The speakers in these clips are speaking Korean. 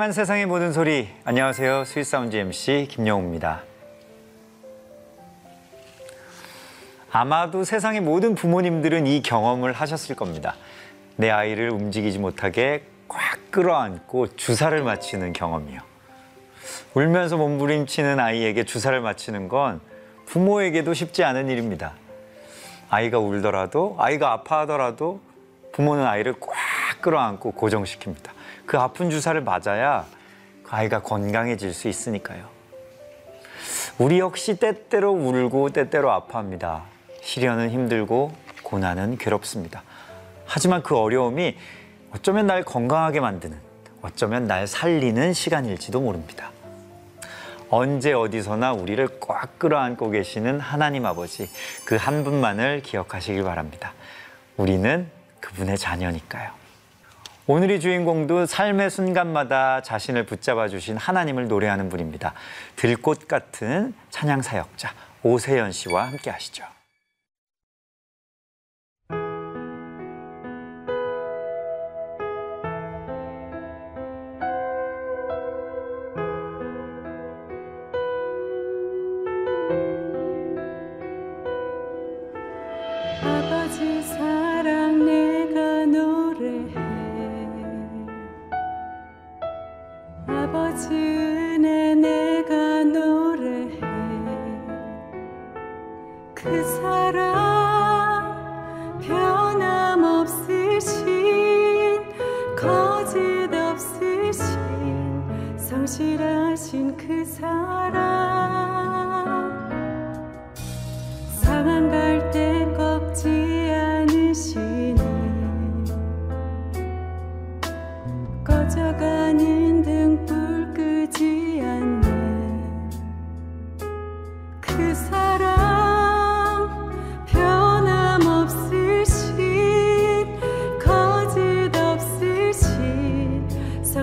향한 세상의 모든 소리. 안녕하세요. Sweet Sound MC 김영우입니다. 아마도 세상의 모든 부모님들은 이 경험을 하셨을 겁니다. 내 아이를 움직이지 못하게 꽉 끌어안고 주사를 맞히는 경험이요. 울면서 몸부림치는 아이에게 주사를 맞히는 건 부모에게도 쉽지 않은 일입니다. 아이가 울더라도, 아이가 아파하더라도 부모는 아이를 꽉 끌어안고 고정시킵니다. 그 아픈 주사를 맞아야 그 아이가 건강해질 수 있으니까요. 우리 역시 때때로 울고 때때로 아파합니다. 시련은 힘들고 고난은 괴롭습니다. 하지만 그 어려움이 어쩌면 날 건강하게 만드는, 어쩌면 날 살리는 시간일지도 모릅니다. 언제 어디서나 우리를 꽉 끌어안고 계시는 하나님 아버지, 그 한 분만을 기억하시길 바랍니다. 우리는 그분의 자녀니까요. 오늘의 주인공도 삶의 순간마다 자신을 붙잡아 주신 하나님을 노래하는 분입니다. 들꽃 같은 찬양 사역자 오세연 씨와 함께 하시죠.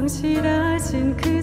실하신 그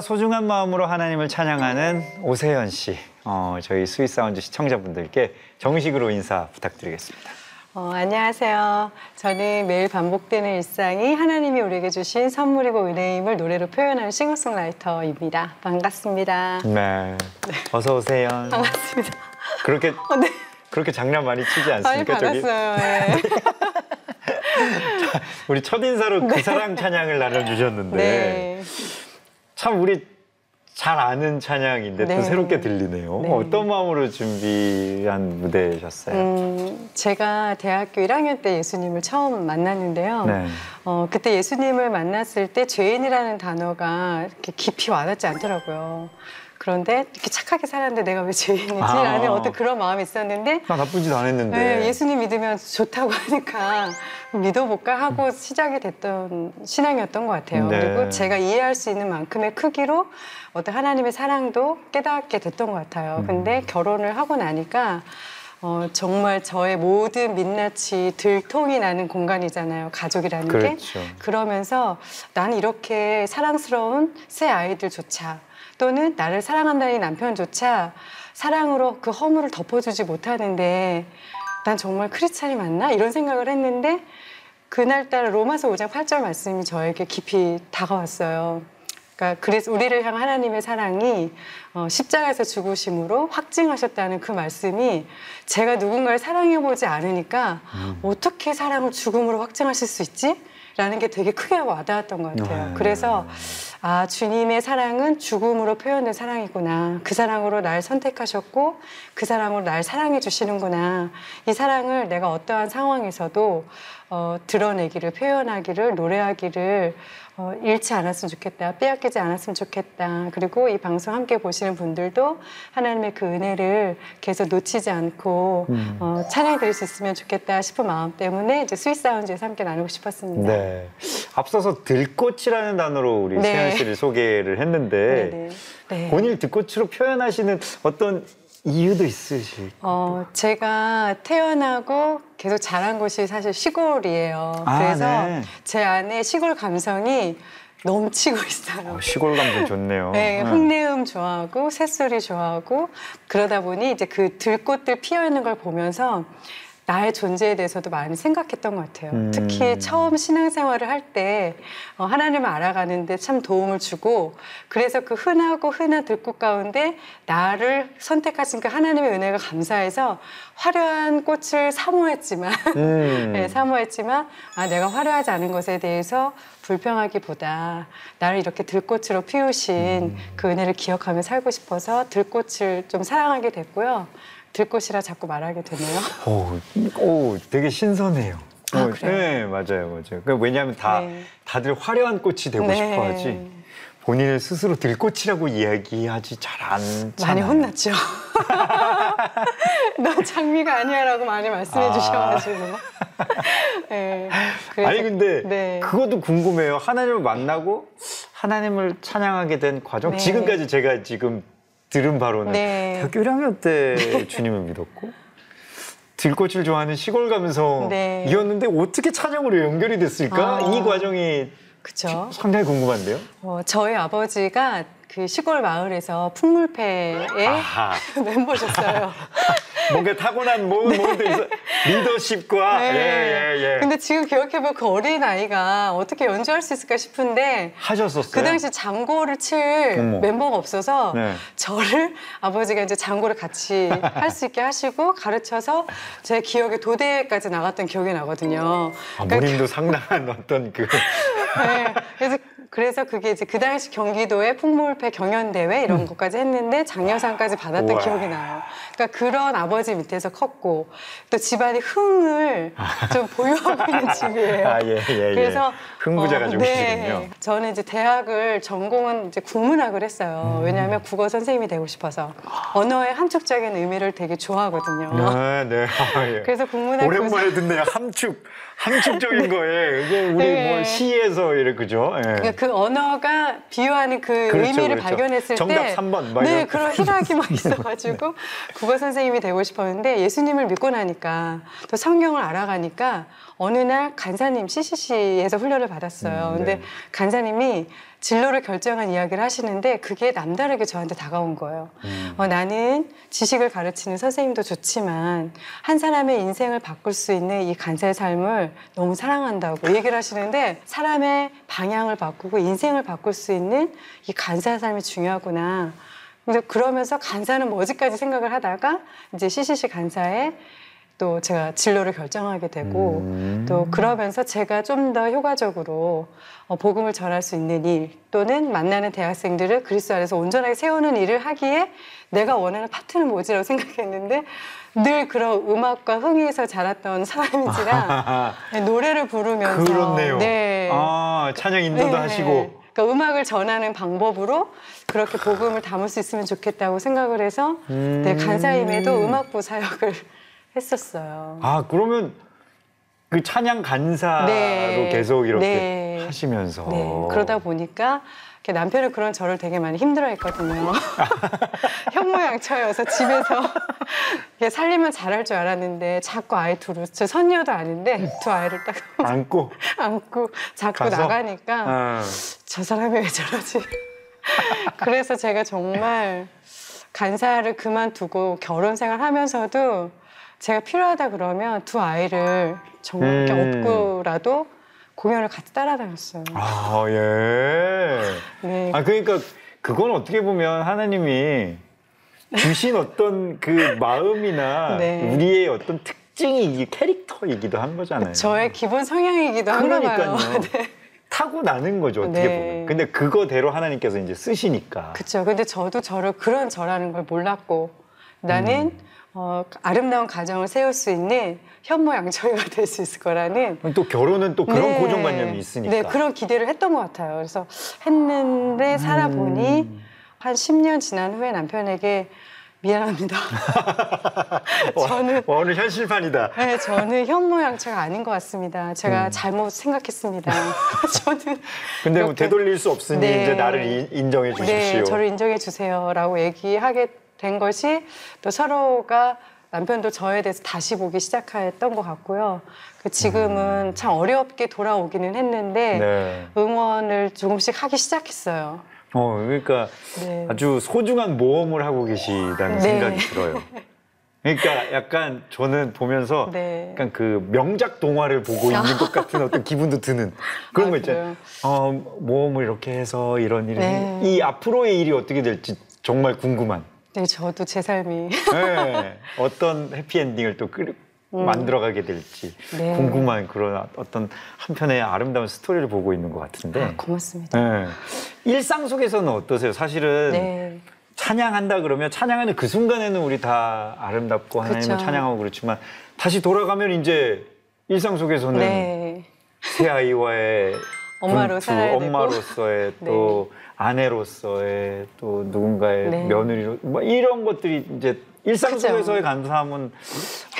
소중한 마음으로 하나님을 찬양하는 오세연 씨, 어, 저희 Sweet Sound 시청자분들께 정식으로 인사 부탁드리겠습니다. 어, 안녕하세요. 저는 매일 반복되는 일상이 하나님이 우리에게 주신 선물이고 은혜임을 노래로 표현하는 싱어송라이터입니다. 반갑습니다. 네, 어서 오세요. 반갑습니다. 그렇게 어, 네. 그렇게 장난 많이 치지 많이 않습니까? 저기 반갑어요. 네. 우리 첫 인사로 그 사랑 찬양을 나눠주셨는데 네. 참 우리 잘 아는 찬양인데 또 네. 새롭게 들리네요. 네. 어떤 마음으로 준비한 무대셨어요? 음, 제가 대학교 1학년 때 예수님을 처음 만났는데요. 네. 어, 그때 예수님을 만났을 때 죄인이라는 단어가 이렇게 깊이 와닿지 않더라고요. 그런데 이렇게 착하게 살았는데 내가 왜 죄인이지? 아. 라는 어떤 그런 마음이 있었는데 나 나쁘지도 않았는데. 네, 예수님 믿으면 좋다고 하니까 믿어볼까 하고 시작이 됐던 신앙이었던 것 같아요. 네. 그리고 제가 이해할 수 있는 만큼의 크기로 어떤 하나님의 사랑도 깨닫게 됐던 것 같아요. 음. 근데 결혼을 하고 나니까 어, 정말 저의 모든 민낯이 들통이 나는 공간이잖아요. 가족이라는 게. 그렇죠. 그러면서 나는 이렇게 사랑스러운 새 아이들조차 또는 나를 사랑한다는 이 남편조차 사랑으로 그 허물을 덮어주지 못하는데 난 정말 크리스찬이 맞나? 이런 생각을 했는데 그날따라 로마서 5장 8절 말씀이 저에게 깊이 다가왔어요. 그러니까 그래서 우리를 향한 하나님의 사랑이 어, 십자가에서 죽으심으로 확증하셨다는 그 말씀이 제가 누군가를 사랑해 보지 않으니까 어떻게 사랑을 죽음으로 확증하실 수 있지? 라는 게 되게 크게 와닿았던 것 같아요. 네. 그래서 아 주님의 사랑은 죽음으로 표현된 사랑이구나. 그 사랑으로 날 선택하셨고 그 사랑으로 날 사랑해 주시는구나. 이 사랑을 내가 어떠한 상황에서도 어, 드러내기를 표현하기를 노래하기를 어, 잃지 않았으면 좋겠다. 빼앗기지 않았으면 좋겠다. 그리고 이 방송 함께 보시는 분들도 하나님의 그 은혜를 계속 놓치지 않고 음. 어, 찬양해 드릴 수 있으면 좋겠다 싶은 마음 때문에 이제 Sweet Sound에서 함께 나누고 싶었습니다. 네. 앞서서 들꽃이라는 단어로 우리 네. 세연 씨를 소개를 했는데 네네. 네. 본인을 들꽃으로 표현하시는 어떤 이유도 있으실까요? 어, 제가 태어나고 계속 자란 곳이 사실 시골이에요. 아, 그래서 네. 제 안에 시골 감성이 넘치고 있어요. 어, 시골 감성 좋네요. 네, 네. 흙내음 좋아하고 새소리 좋아하고 그러다 보니 이제 그 들꽃들 피어 있는 걸 보면서 나의 존재에 대해서도 많이 생각했던 것 같아요. 음. 특히 처음 신앙생활을 할때 어, 하나님을 알아가는데 참 도움을 주고 그래서 그 흔하고 흔한 들꽃 가운데 나를 선택하신 그 하나님의 은혜가 감사해서 화려한 꽃을 사모했지만 음. 네, 사모했지만 아, 내가 화려하지 않은 것에 대해서 불평하기보다 나를 이렇게 들꽃으로 피우신 그 은혜를 기억하며 살고 싶어서 들꽃을 좀 사랑하게 됐고요. 들꽃이라 자꾸 말하게 되네요. 오, 오, 되게 신선해요. 아, 어? 네, 맞아요, 맞아요. 그 왜냐하면 다 네. 다들 화려한 꽃이 되고 네. 싶어하지 본인을 스스로 들꽃이라고 이야기하지 잘 않잖아요. 많이 혼났죠. 너 장미가 아니야라고 많이 말씀해 아. 주셔가지고. 네, 그래서- 아니 근데 네. 그것도 궁금해요. 하나님을 만나고 하나님을 찬양하게 된 과정. 네. 지금까지 제가 지금 들은 바로는 네. 대학교 1학년 때 주님을 믿었고 들꽃을 좋아하는 시골 네. 감성이었는데 어떻게 찬양으로 연결이 됐을까? 아. 이 과정이 그쵸. 상당히 궁금한데요. 어, 저희 아버지가 그 시골 마을에서 풍물패의 아하. 멤버셨어요. 뭔가 타고난 뭐, 뭐도 있어. 리더십과 네. 예, 예, 예. 근데 지금 기억해보면 그 어린 아이가 어떻게 연주할 수 있을까 싶은데 하셨었어요. 그 당시 장고를 칠 어머. 멤버가 없어서 네. 저를 아버지가 이제 장고를 같이 할 수 있게 하시고 가르쳐서 제 기억에 도대까지 나갔던 기억이 나거든요. 아, 그러니까 본인도 상당한 어떤 그 네. 그래서 그래서 그게 이제 그 당시 경기도의 풍물패 경연 대회 이런 것까지 했는데 장려상까지 받았던 음. 우와. 기억이 나요. 그러니까 그런 아버지 밑에서 컸고 또 집안이 흥을 좀 보유하고 있는 집이에요. 아, 예, 예, 예. 그래서 흥부자 어, 가족이시군요. 네. 저는 이제 대학을 전공은 이제 국문학을 했어요. 음. 왜냐하면 국어 선생님이 되고 싶어서 언어의 함축적인 의미를 되게 좋아하거든요. 네, 네. 아, 예. 그래서 국문학 오랜만에 듣네요. 함축, 함축적인 거에 이게 우리 네. 뭐 시에서 이래 그죠? 예. 그러니까 그 언어가 비유하는 그 그렇죠, 의미를 그렇죠. 발견했을 정답 때삼 번, 막 네, 이런. 그런 희락이 막 있어가지고 국어 선생님이 되고 싶었는데 예수님을 믿고 나니까 또 성경을 알아가니까 어느 날 간사님 CCC에서 훈련을 받았어요. 음, 근데 네. 간사님이 진로를 결정한 이야기를 하시는데 그게 남다르게 저한테 다가온 거예요. 음. 어, 나는 지식을 가르치는 선생님도 좋지만 한 사람의 인생을 바꿀 수 있는 이 간사의 삶을 너무 사랑한다고 얘기를 하시는데 사람의 방향을 바꾸고 인생을 바꿀 수 있는 이 간사의 삶이 중요하구나. 근데 그러면서 간사는 뭐지까지 생각을 하다가 이제 CCC 간사에 또 제가 진로를 결정하게 되고 음. 또 그러면서 제가 좀 더 효과적으로 어, 복음을 전할 수 있는 일 또는 만나는 대학생들을 그리스도 안에서 온전하게 세우는 일을 하기에 내가 원하는 파트는 뭐지라고 생각했는데 늘 그런 음악과 흥에서 자랐던 사람인지라 네, 노래를 부르면서 그렇네요. 네. 아, 찬양 인도도 네. 하시고. 그러니까 음악을 전하는 방법으로 그렇게 복음을 담을 수 있으면 좋겠다고 생각을 해서 음. 네, 간사임에도 음악부 사역을 했었어요. 아, 그러면 그 찬양 간사로 네. 계속 이렇게 네. 하시면서. 네, 그러다 보니까 남편은 그런 저를 되게 많이 힘들어했거든요. 현모양처여서 집에서 살림을 잘할 줄 알았는데 자꾸 아이 둘을 저 선녀도 아닌데 두 아이를 딱 안고. 안고 자꾸 가서? 나가니까 아. 저 사람이 왜 저러지? 그래서 제가 정말 간사를 그만두고 결혼 생활 하면서도 제가 필요하다 그러면 두 아이를 정말 이렇게 음. 업고라도 공연을 같이 따라다녔어요. 아, 예. 네. 아, 그러니까 그건 어떻게 보면 하나님이 주신 어떤 그 마음이나 네. 우리의 어떤 특징이 캐릭터이기도 한 거잖아요. 저의 기본 성향이기도 한가 봐요. 그러니까요. 타고 나는 거죠, 어떻게 네. 보면. 근데 그거대로 하나님께서 이제 쓰시니까. 그렇죠. 근데 저도 저를 그런 저라는 걸 몰랐고 나는 음. 어, 아름다운 가정을 세울 수 있는 현모양처가 될 수 있을 거라는 또 결혼은 또 그런 네. 고정관념이 있으니까. 네, 그런 기대를 했던 것 같아요. 그래서 했는데 살아보니 음. 한 10년 지난 후에 남편에게 미안합니다. 저는 와, 오늘 현실판이다. 네, 저는 현모양처가 아닌 것 같습니다. 제가 잘못 생각했습니다. 저는 근데 뭐 되돌릴 수 없으니 네. 이제 나를 이- 인정해 주십시오. 네, 저를 인정해 주세요라고 얘기하게 된 것이 또 서로가 남편도 저에 대해서 다시 보기 시작했던 것 같고요. 그 지금은 참 어렵게 돌아오기는 했는데 네. 응원을 조금씩 하기 시작했어요. 어, 그러니까 네. 아주 소중한 모험을 하고 계시다는 네. 생각이 들어요. 그러니까 약간 저는 보면서 네. 약간 그 명작 동화를 보고 있는 것 같은 어떤 기분도 드는 그런 아, 거 있잖아요. 어, 모험을 이렇게 해서 이런 일이 네. 이 앞으로의 일이 어떻게 될지 정말 궁금한. 네, 저도 제 삶이 네. 어떤 해피엔딩을 또 끌, 만들어가게 될지 음. 네. 궁금한 그런 어떤 한편의 아름다운 스토리를 보고 있는 것 같은데. 아, 고맙습니다. 네. 일상 속에서는 어떠세요? 사실은 네. 찬양한다 그러면 찬양하는 그 순간에는 우리 다 아름답고 하나님을 그쵸. 찬양하고 그렇지만 다시 돌아가면 이제 일상 속에서는 네. 새 아이와의 엄마로 분투, 살아야 되고. 엄마로서의 또 아내로서의 또 누군가의 네. 며느리로 뭐 이런 것들이 이제 일상. 속에서의 감사함은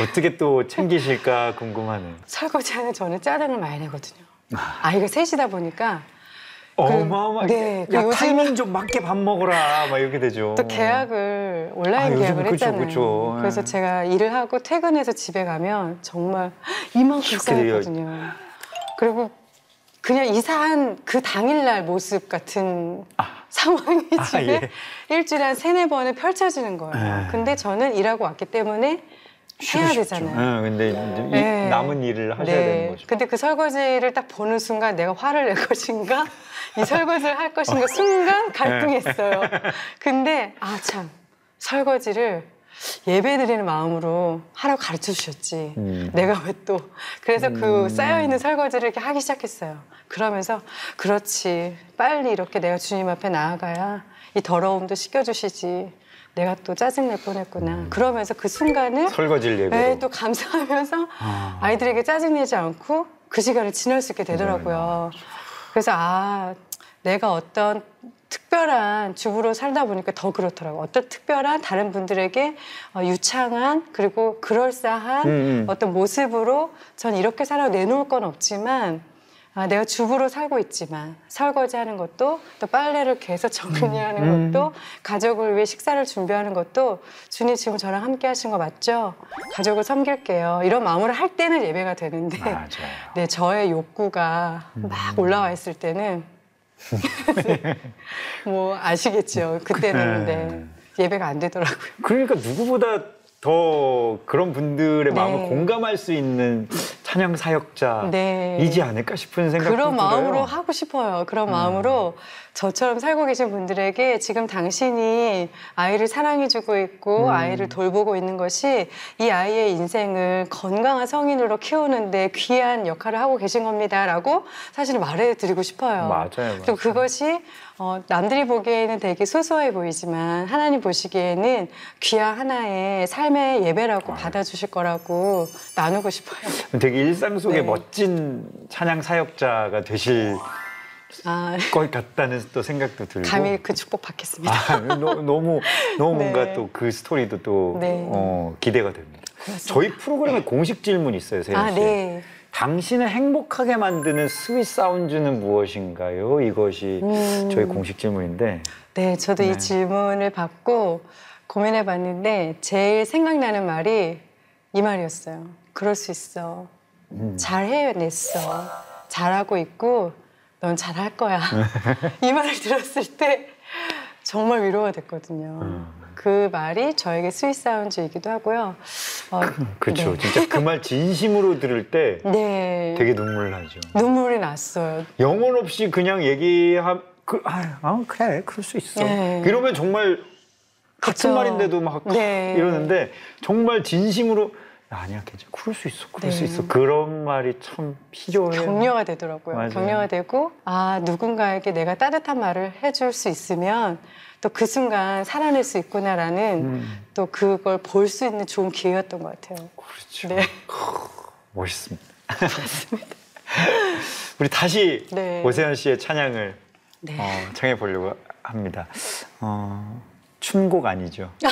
어떻게 또 챙기실까 궁금하네요. 설거지하는 저는 짜증을 많이 내거든요. 아이가 셋이다 보니까 어마어마하게 네, 그 타이밍 좀 맞게 밥 먹어라 막 이렇게 되죠. 또 계약을 온라인 아, 계약을 그쵸, 했잖아요. 그쵸. 예. 그래서 제가 일을 하고 퇴근해서 집에 가면 정말 이만큼. 쌓였거든요. 그리고 그냥 이사한 그 당일날 모습 같은 상황이 아, 집에 예. 일주일에 한 세네 번은 펼쳐지는 거예요. 예. 근데 저는 일하고 왔기 때문에 해야 싶죠. 되잖아요. 예, 근데 이제 이 네. 남은 일을 하셔야 되는 거죠. 근데 그 설거지를 딱 보는 순간 내가 화를 낼 것인가? 이 설거지를 할 것인가? 순간 갈등했어요. 네. 근데 아 참 설거지를 예배 드리는 마음으로 하라고 가르쳐 주셨지. 음. 내가 왜 또. 그래서 그 쌓여있는 설거지를 이렇게 하기 시작했어요. 그러면서 그렇지. 빨리 이렇게 내가 주님 앞에 나아가야 이 더러움도 씻겨주시지. 내가 또 짜증낼 뻔했구나. 그러면서 그 순간을 설거지를 예배로. 네, 또 감사하면서 아. 아이들에게 짜증내지 않고 그 시간을 지날 수 있게 되더라고요. 그래서 아, 내가 어떤 특별한 주부로 살다 보니까 더 그렇더라고요. 어떤 특별한 다른 분들에게 어, 유창한 그리고 그럴싸한 음, 음. 어떤 모습으로 전 이렇게 살아 내놓을 건 없지만 아, 내가 주부로 살고 있지만 설거지하는 것도 또 빨래를 계속 정리하는 음. 것도 가족을 위해 식사를 준비하는 것도 주님 지금 저랑 함께 하신 거 맞죠? 가족을 섬길게요. 이런 마음으로 할 때는 예배가 되는데 맞아요. 네, 저의 욕구가 막 올라와 있을 때는 뭐 아시겠죠. 그때는 네. 네, 예배가 안 되더라고요. 그러니까 누구보다 더 그런 분들의 네. 마음을 공감할 수 있는 찬양 사역자이지 네. 않을까 싶은 생각도 그런 들어요. 마음으로 하고 싶어요. 그런 마음으로 저처럼 살고 계신 분들에게 지금 당신이 아이를 사랑해주고 있고 음. 아이를 돌보고 있는 것이 이 아이의 인생을 건강한 성인으로 키우는데 귀한 역할을 하고 계신 겁니다라고 사실 말해드리고 싶어요. 맞아요, 맞아요. 그것이 어, 남들이 보기에는 되게 소소해 보이지만 하나님 보시기에는 귀한 하나의 삶의 예배라고 받아주실 거라고 나누고 싶어요. 되게 일상 속에 네. 멋진 찬양 사역자가 되실 아, 것 같다는 또 생각도 들고. 감히 그 축복 받겠습니다. 아, 너, 너무 너무 네. 뭔가 또 그 스토리도 또 네. 어, 기대가 됩니다. 고맙습니다. 저희 프로그램에 공식 질문이 있어요, 세연 아, 씨. 네. 당신을 행복하게 만드는 sweet sound는 무엇인가요? 이것이 음. 저희 공식 질문인데. 네, 저도 네. 이 질문을 받고 고민해 봤는데 제일 생각나는 말이 이 말이었어요. 그럴 수 있어. 음. 잘 해냈어. 잘하고 있고 넌 잘할 거야. 이 말을 들었을 때 정말 위로가 됐거든요. 음. 그 말이 저에게 sweet sound이기도 하고요. 어, 그렇죠. 네. 진짜 그 말 진심으로 들을 때 네. 되게 눈물 나죠. 눈물이 났어요. 영혼 없이 그냥 얘기하 그, 아, 아, 그래 그럴 수 있어. 네. 이러면 정말 같은 그쵸. 말인데도 막 네. 이러는데 정말 진심으로 야, 아니야 괜찮아 그럴 수 있어 그럴 수 네. 있어 그런 말이 참 필요해요. 격려가 되더라고요. 맞아요. 격려가 되고 아 누군가에게 내가 따뜻한 말을 해줄 수 있으면 또 그 순간 살아낼 수 있구나라는 음, 또 그걸 볼 수 있는 좋은 기회였던 것 같아요. 그렇죠. 네. 멋있습니다. 우리 다시 네. 오세현 씨의 찬양을 네. 어, 청해 보려고 합니다. 어, 춤곡 아니죠? 네.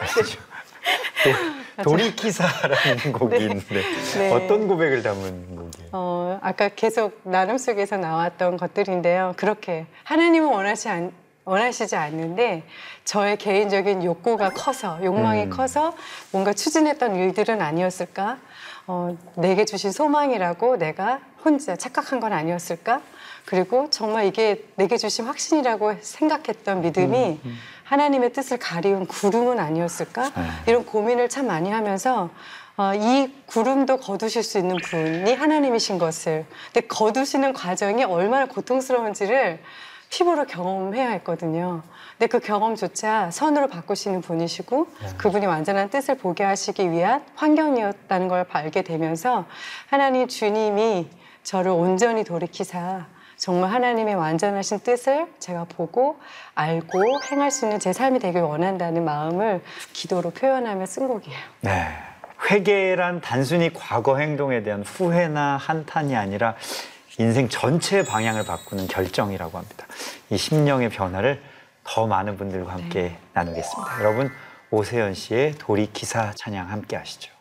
아니죠. 도, 도리키사라는 곡이 있는데 네. 어떤 고백을 담은 곡이에요? 어, 아까 계속 나눔 속에서 나왔던 것들인데요. 그렇게 하나님은 원하지 않, 원하시지 않는데 저의 개인적인 욕구가 커서 욕망이 음. 커서 뭔가 추진했던 일들은 아니었을까? 어, 내게 주신 소망이라고 내가 혼자 착각한 건 아니었을까? 그리고 정말 이게 내게 주신 확신이라고 생각했던 믿음이 하나님의 뜻을 가리운 구름은 아니었을까? 네. 이런 고민을 참 많이 하면서 어, 이 구름도 거두실 수 있는 분이 하나님이신 것을 근데 거두시는 과정이 얼마나 고통스러운지를 피부로 경험해야 했거든요. 근데 그 경험조차 선으로 바꾸시는 분이시고 그분이 완전한 뜻을 보게 하시기 위한 환경이었다는 걸 알게 되면서 하나님 주님이 저를 온전히 돌이키사 정말 하나님의 완전하신 뜻을 제가 보고 알고 행할 수 있는 제 삶이 되길 원한다는 마음을 기도로 표현하며 쓴 곡이에요. 네. 회개란 단순히 과거 행동에 대한 후회나 한탄이 아니라 인생 전체의 방향을 바꾸는 결정이라고 합니다. 이 심령의 변화를 더 많은 분들과 함께 나누겠습니다. 여러분 오세연 씨의 도리키사 찬양 함께 하시죠.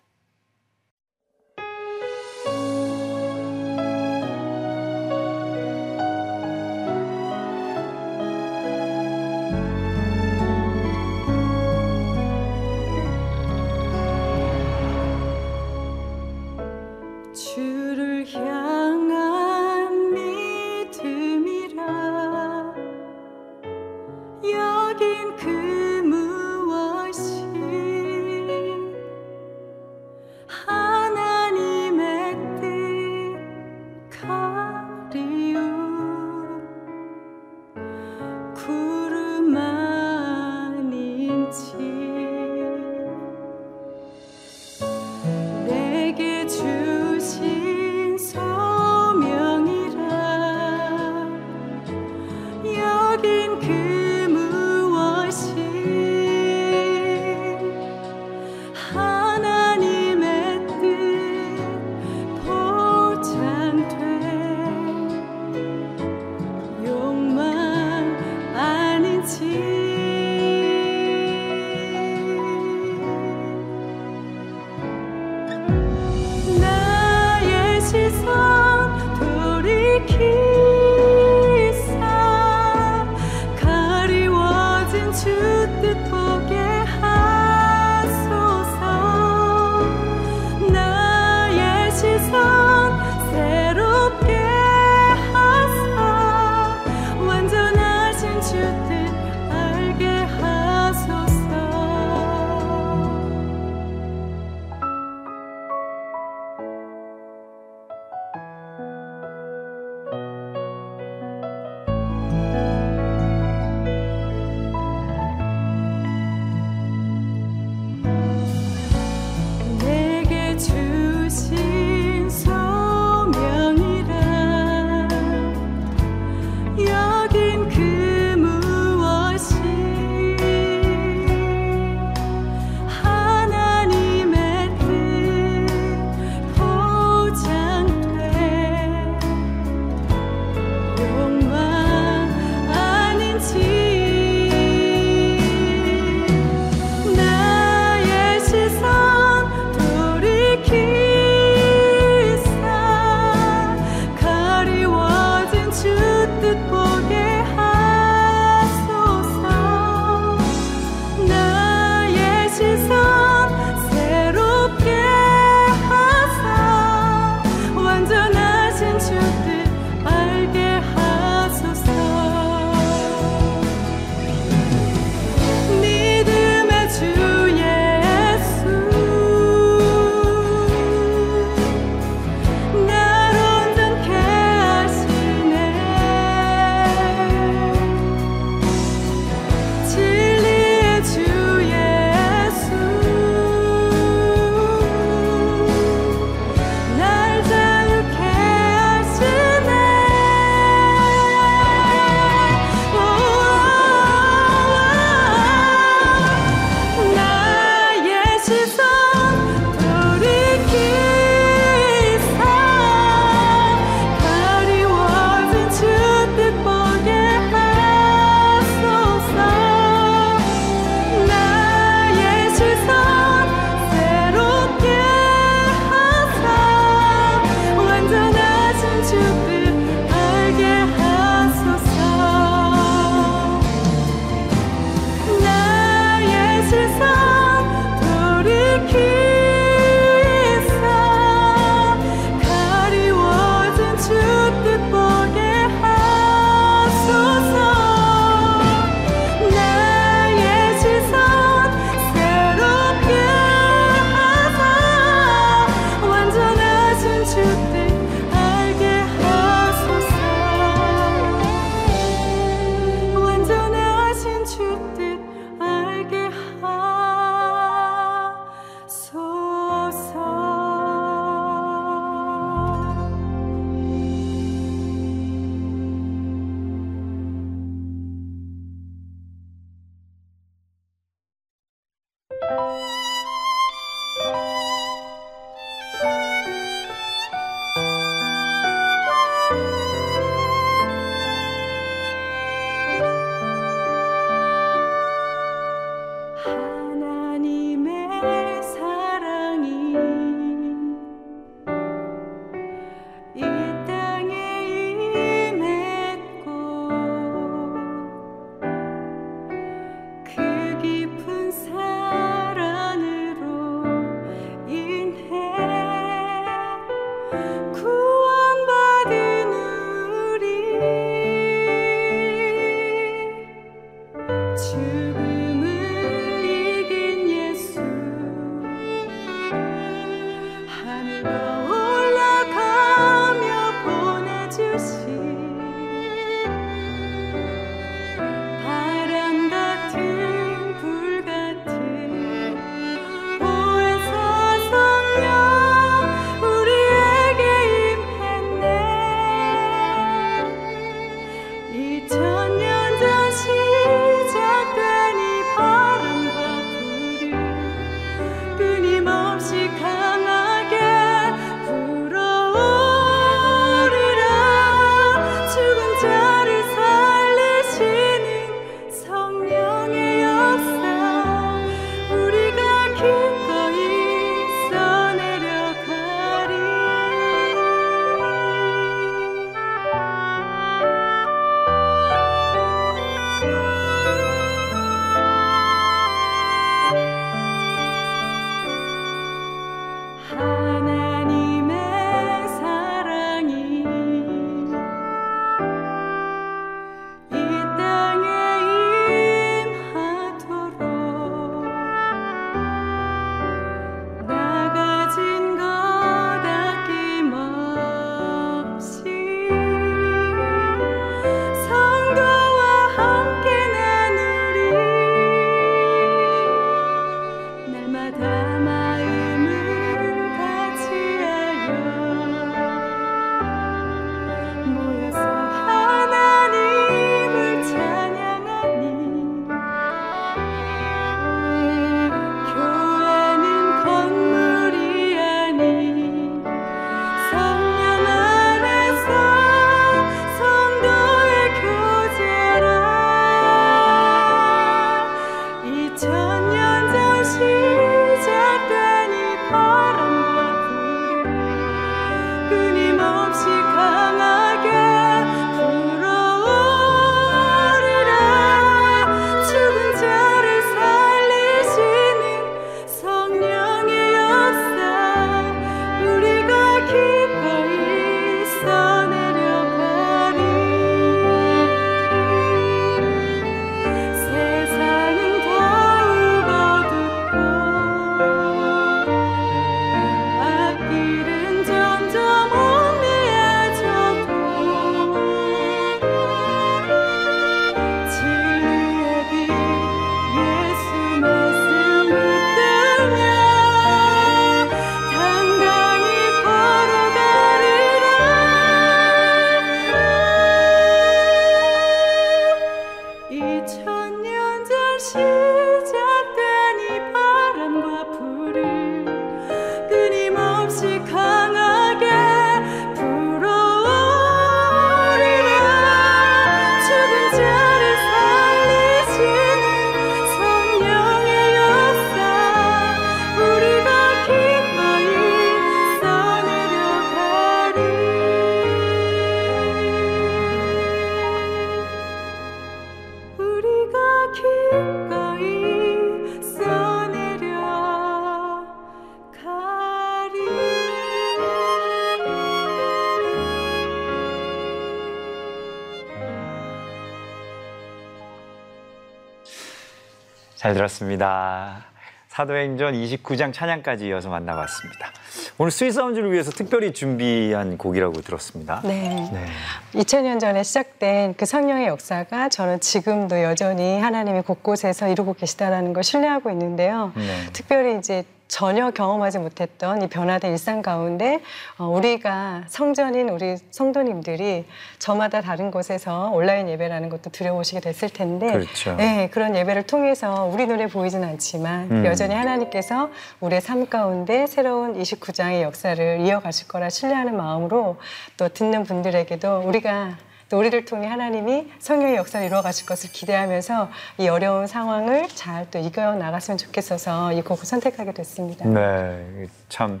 들었습니다. 사도행전 29장 찬양까지 이어서 만나봤습니다. 오늘 Sweet Sound를 위해서 특별히 준비한 곡이라고 들었습니다. 네. 네. 2000년 전에 시작된 그 성령의 역사가 저는 지금도 여전히 하나님이 곳곳에서 이루고 계시다라는 걸 신뢰하고 있는데요. 네. 특별히 이제 전혀 경험하지 못했던 이 변화된 일상 가운데 어, 우리가 성전인 우리 성도님들이 저마다 다른 곳에서 온라인 예배라는 것도 드려오시게 됐을 텐데 그렇죠. 네, 그런 예배를 통해서 우리 눈에 보이진 않지만 음. 여전히 하나님께서 우리의 삶 가운데 새로운 29장의 역사를 이어가실 거라 신뢰하는 마음으로 또 듣는 분들에게도 우리 가 또 우리를 통해 하나님이 성령의 역사를 이루어 가실 것을 기대하면서 이 어려운 상황을 잘 또 이겨 나갔으면 좋겠어서 이 곡을 선택하게 됐습니다. 네. 참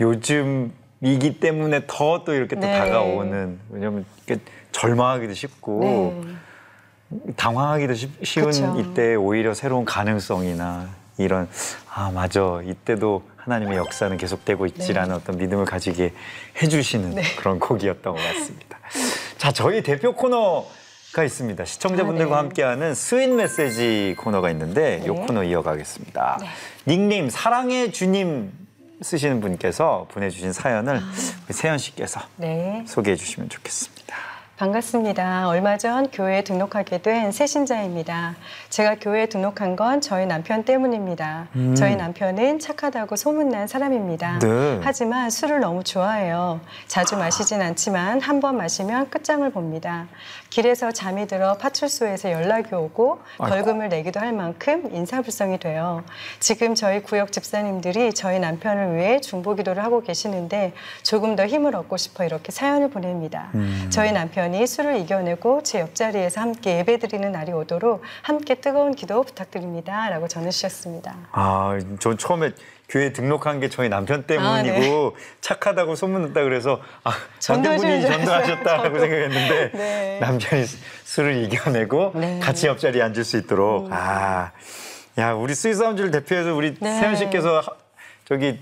요즘이기 때문에 더 또 이렇게 또 네. 다가오는 왜냐면 이렇게 절망하기도 쉽고 네. 당황하기도 쉽- 쉬운 그쵸. 이때 오히려 새로운 가능성이나 이런 아 맞아 이때도 하나님의 역사는 계속되고 있지라는 어떤 믿음을 가지게 해주시는 네. 그런 곡이었던 것 같습니다. 자 저희 대표 코너 가 있습니다. 시청자분들과 아, 네. 함께하는 Sweet 메시지 코너가 있는데 이 네. 코너 이어가겠습니다. 네. 닉네임 사랑의 주님 쓰시는 분께서 보내주신 사연을 아. 세연 씨께서 네. 소개해 주시면 좋겠습니다. 반갑습니다. 얼마 전 교회에 등록하게 된 새신자입니다. 제가 교회에 등록한 건 저희 남편 때문입니다. 음. 저희 남편은 착하다고 소문난 사람입니다. 네. 하지만 술을 너무 좋아해요. 자주 마시진 않지만 한 번 마시면 끝장을 봅니다. 길에서 잠이 들어 파출소에서 연락이 오고. 벌금을 내기도 할 만큼 인사불성이 돼요. 지금 저희 구역 집사님들이 저희 남편을 위해 중보기도를 하고 계시는데 조금 더 힘을 얻고 싶어 이렇게 사연을 보냅니다. 음. 저희 남편 이 술을 이겨내고 제 옆자리에서 함께 예배드리는 날이 오도록 함께 뜨거운 기도 부탁드립니다. 라고 전해주셨습니다. 아, 전 처음에 교회 등록한 게 저희 남편 때문이고 아, 네. 착하다고 소문났다 그래서 아, 남편분이. 전도하셨다라고 생각했는데 네. 남편이 술을 이겨내고 네. 같이 옆자리에 앉을 수 있도록 아, 야 우리 Sweet Sound를 대표해서 우리 네. 세연 씨께서 하- 저기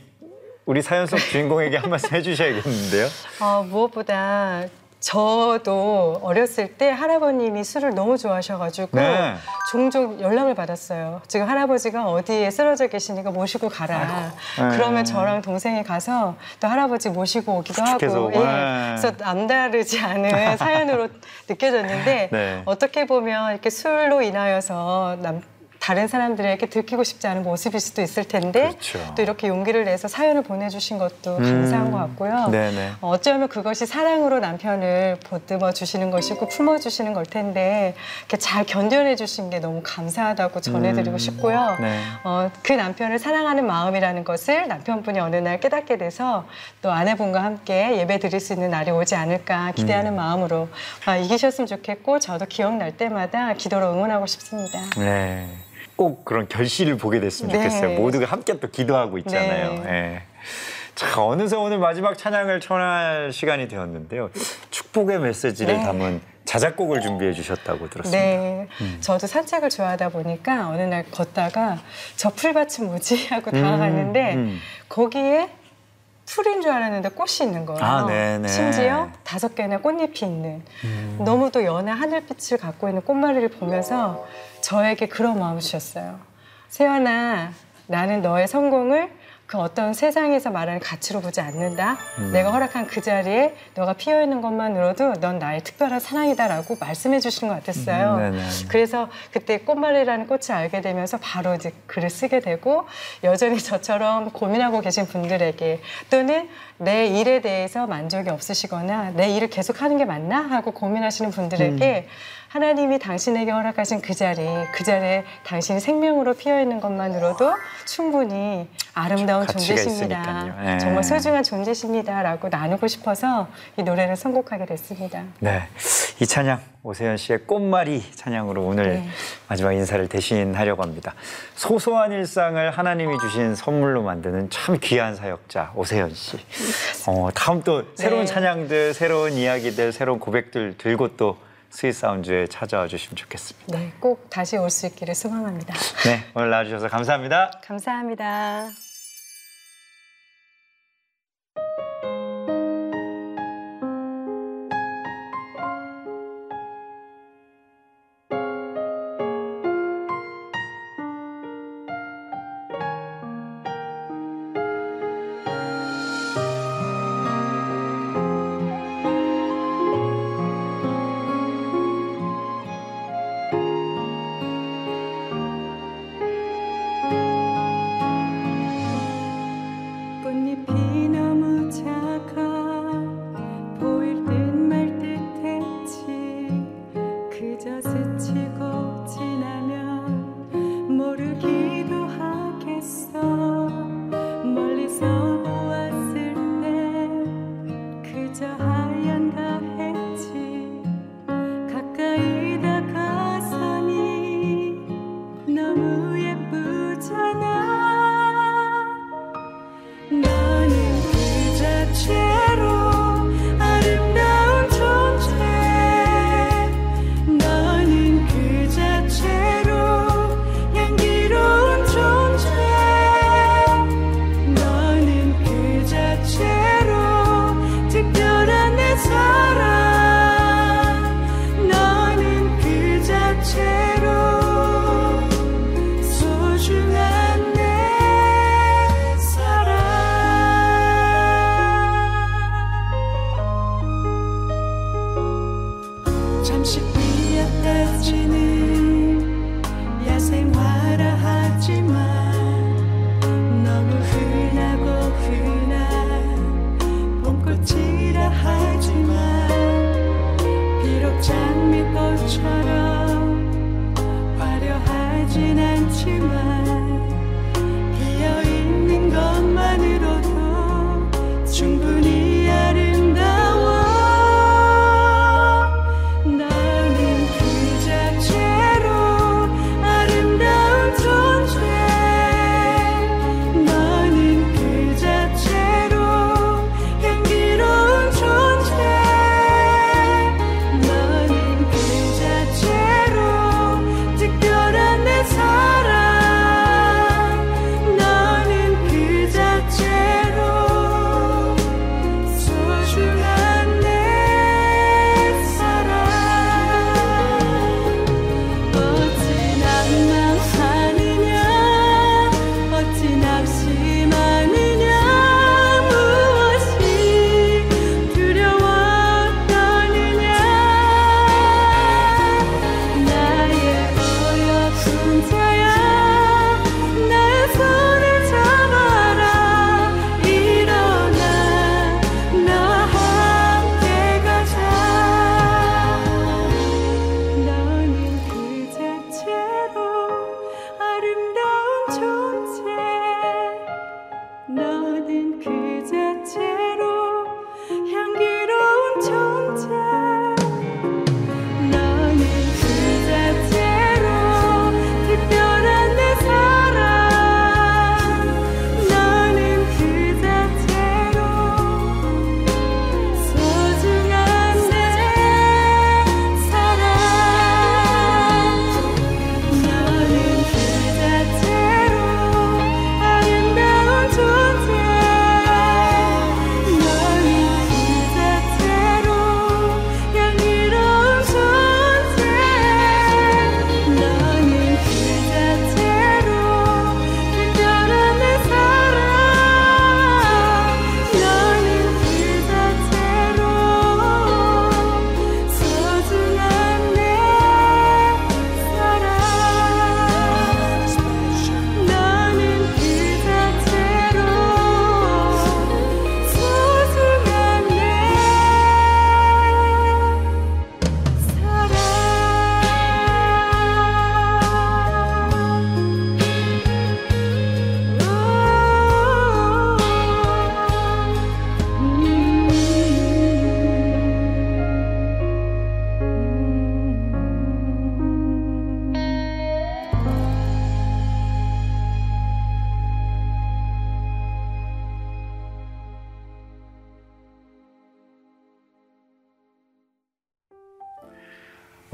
우리 사연 속 주인공에게 한 말씀 해주셔야겠는데요. 어, 무엇보다 저도 어렸을 때 할아버님이 술을 너무 좋아하셔가지고 네. 종종 연락을 받았어요. 지금 할아버지가 어디에 쓰러져 계시니까 모시고 가라. 아이고. 그러면 네. 저랑 동생이 가서 또 할아버지 모시고 오기도 하고. 예. 네. 그래서 남다르지 않은 사연으로 느껴졌는데 네. 어떻게 보면 이렇게 술로 인하여서 남, 다른 사람들에게 들키고 싶지 않은 모습일 수도 있을 텐데 그렇죠. 또 이렇게 용기를 내서 사연을 보내주신 것도 감사한 것 같고요. 네네. 어, 어쩌면 그것이 사랑으로 남편을 보듬어 주시는 것이고 품어 주시는 걸 텐데 이렇게 잘 견뎌내 주신 게 너무 감사하다고 전해드리고 음, 싶고요. 네. 어, 그 남편을 사랑하는 마음이라는 것을 남편분이 어느 날 깨닫게 돼서 또 아내분과 함께 예배 드릴 수 있는 날이 오지 않을까 음. 기대하는 마음으로 아, 이기셨으면 좋겠고 저도 기억날 때마다 기도로 응원하고 싶습니다. 네. 꼭 그런 결실을 보게 됐으면 네. 좋겠어요. 모두가 함께 또 기도하고 있잖아요. 네. 예. 자, 어느새 오늘 마지막 찬양을 청할 시간이 되었는데요. 축복의 메시지를 네. 담은 자작곡을 준비해 주셨다고 들었습니다. 네, 저도 산책을 좋아하다 보니까 어느 날 걷다가 저 풀밭은 뭐지 하고 다가갔는데 음. 거기에 풀인 줄 알았는데 꽃이 있는 거예요. 아, 네네. 심지어 다섯 개나 꽃잎이 있는 음. 너무도 연한 하늘빛을 갖고 있는 꽃마리를 보면서 저에게 그런 마음을 주셨어요. 세연아, 나는 너의 성공을 그 어떤 세상에서 말하는 가치로 보지 않는다. 음. 내가 허락한 그 자리에 너가 피어 있는 것만으로도 넌 나의 특별한 사랑이다라고 말씀해 주시는 것 같았어요. 음. 그래서 그때 꽃말이라는 꽃을 알게 되면서 바로 이제 글을 쓰게 되고 여전히 저처럼 고민하고 계신 분들에게 또는 내 일에 대해서 만족이 없으시거나 내 일을 계속 하는 게 맞나 하고 고민하시는 분들에게 음. 하나님이 당신에게 허락하신 그 자리, 그 자리에 당신이 생명으로 피어 있는 것만으로도 충분히 아름다운 존재십니다. 예. 정말 소중한 존재십니다라고 나누고 싶어서 이 노래를 선곡하게 됐습니다. 네. 이 찬양 오세현 씨의 꽃말이 찬양으로 오늘 네. 마지막 인사를 대신하려고 합니다. 소소한 일상을 하나님이 주신 선물로 만드는 참 귀한 사역자 오세연 씨. 어, 다음 또 새로운 네. 찬양들, 새로운 이야기들, 새로운 고백들 들고 또 Sweet Sound에 찾아와 주시면 좋겠습니다. 네, 꼭 다시 올 수 있기를 소망합니다. 네, 오늘 나와주셔서 감사합니다. 감사합니다.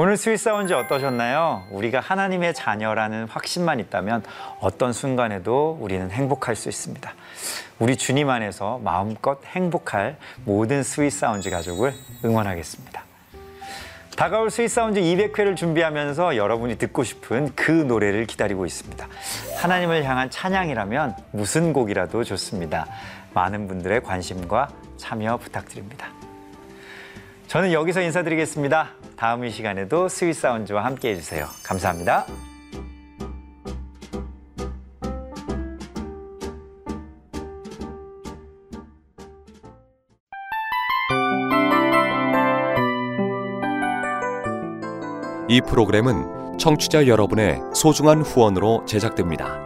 오늘 Sweet Sound 어떠셨나요? 우리가 하나님의 자녀라는 확신만 있다면 어떤 순간에도 우리는 행복할 수 있습니다. 우리 주님 안에서 마음껏 행복할 모든 Sweet Sound 가족을 응원하겠습니다. 다가올 Sweet Sound 200회를 준비하면서 여러분이 듣고 싶은 그 노래를 기다리고 있습니다. 하나님을 향한 찬양이라면 무슨 곡이라도 좋습니다. 많은 분들의 관심과 참여 부탁드립니다. 저는 여기서 인사드리겠습니다. 다음 이 시간에도 스윗 사운드와 함께 해주세요. 감사합니다. 이 프로그램은 청취자 여러분의 소중한 후원으로 제작됩니다.